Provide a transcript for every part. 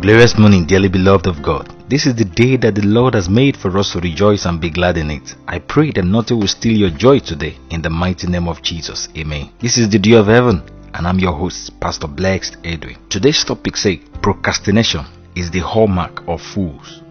Glorious morning, dearly beloved of God. This is the day that the Lord has made for us to rejoice and be glad in it. I pray that nothing will steal your joy today in the mighty name of Jesus. Amen. This is the Dew of Heaven, and I'm your host, Pastor Blex Edwin. Today's topic says procrastination is the hallmark of fools.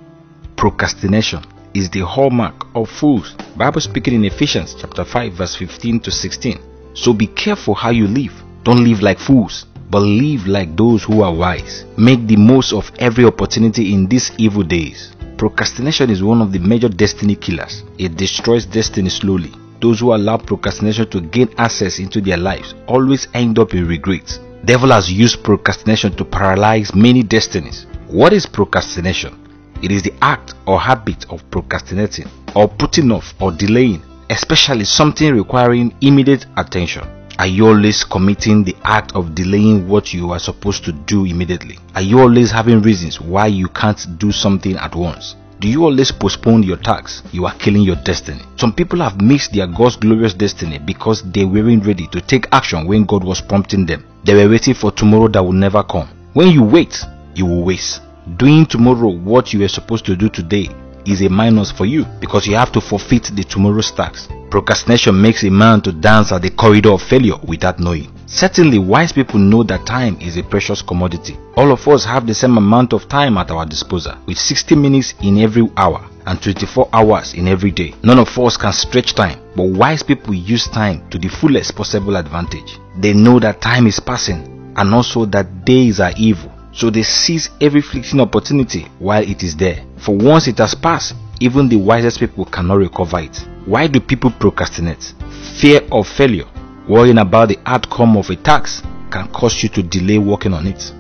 Procrastination is the hallmark of fools. Bible speaking in Ephesians chapter 5 verse 15 to 16. So be careful how you live. Don't live like fools but live like those who are wise. Make the most of every opportunity in these evil days. Procrastination is one of the major destiny killers. It destroys destiny slowly. Those who allow procrastination to gain access into their lives always end up in regrets. Devil has used procrastination to paralyze many destinies. What is procrastination? It is the act or habit of procrastinating or putting off or delaying, especially something requiring immediate attention. Are you always committing the act of delaying what you are supposed to do immediately? Are you always having reasons why you can't do something at once? Do you always postpone your tasks? You are killing your destiny. Some people have missed their God's glorious destiny because they weren't ready to take action when God was prompting them. They were waiting for tomorrow that will never come. When you wait, you will waste. Doing tomorrow what you were supposed to do today is a minus for you because you have to forfeit the tomorrow's tax. Procrastination makes a man to dance at the corridor of failure without knowing. Certainly, wise people know that time is a precious commodity. All of us have the same amount of time at our disposal, with 60 minutes in every hour and 24 hours in every day. None of us can stretch time, but wise people use time to the fullest possible advantage. They know that time is passing and also that days are evil, so they seize every fleeting opportunity while it is there. For once it has passed, even the wisest people cannot recover it. Why do people procrastinate? Fear of failure, worrying about the outcome of a task can cause you to delay working on it.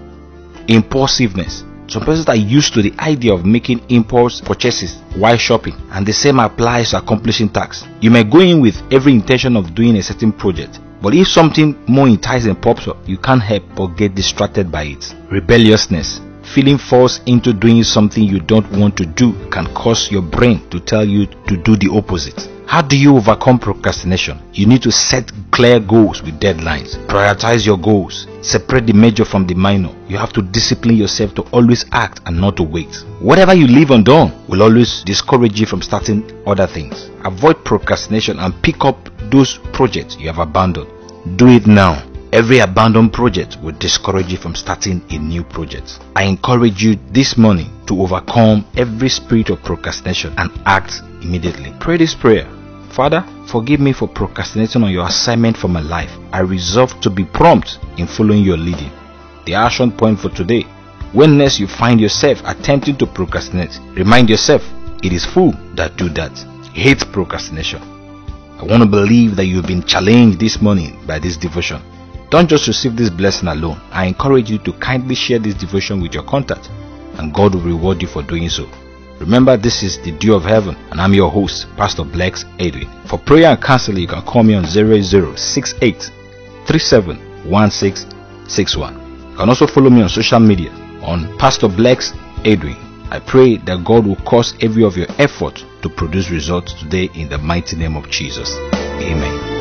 Impulsiveness. Some persons are used to the idea of making impulse purchases while shopping, and the same applies to accomplishing tasks. You may go in with every intention of doing a certain project, but if something more enticing pops up, you can't help but get distracted by it. Rebelliousness. Feeling forced into doing something you don't want to do can cause your brain to tell you to do the opposite. How do you overcome procrastination? You need to set clear goals with deadlines. Prioritize your goals. Separate the major from the minor. You have to discipline yourself to always act and not to wait. Whatever you leave undone will always discourage you from starting other things. Avoid procrastination and pick up those projects you have abandoned. Do it now. Every abandoned project will discourage you from starting a new project. I encourage you this morning to overcome every spirit of procrastination and act immediately. Pray this prayer. Father, forgive me for procrastinating on your assignment for my life. I resolve to be prompt in following your leading. The action point for today. When next you find yourself attempting to procrastinate, remind yourself it is fool that do that. Hate procrastination. I want to believe that you've been challenged this morning by this devotion. Don't just receive this blessing alone. I encourage you to kindly share this devotion with your contact, and God will reward you for doing so. Remember, this is the Dew of Heaven, and I'm your host, Pastor Blex Edwin. For prayer and counseling, you can call me on 0068 371661. You can also follow me on social media on Pastor Blex Edwin. I pray that God will cause every of your effort to produce results today in the mighty name of Jesus. Amen.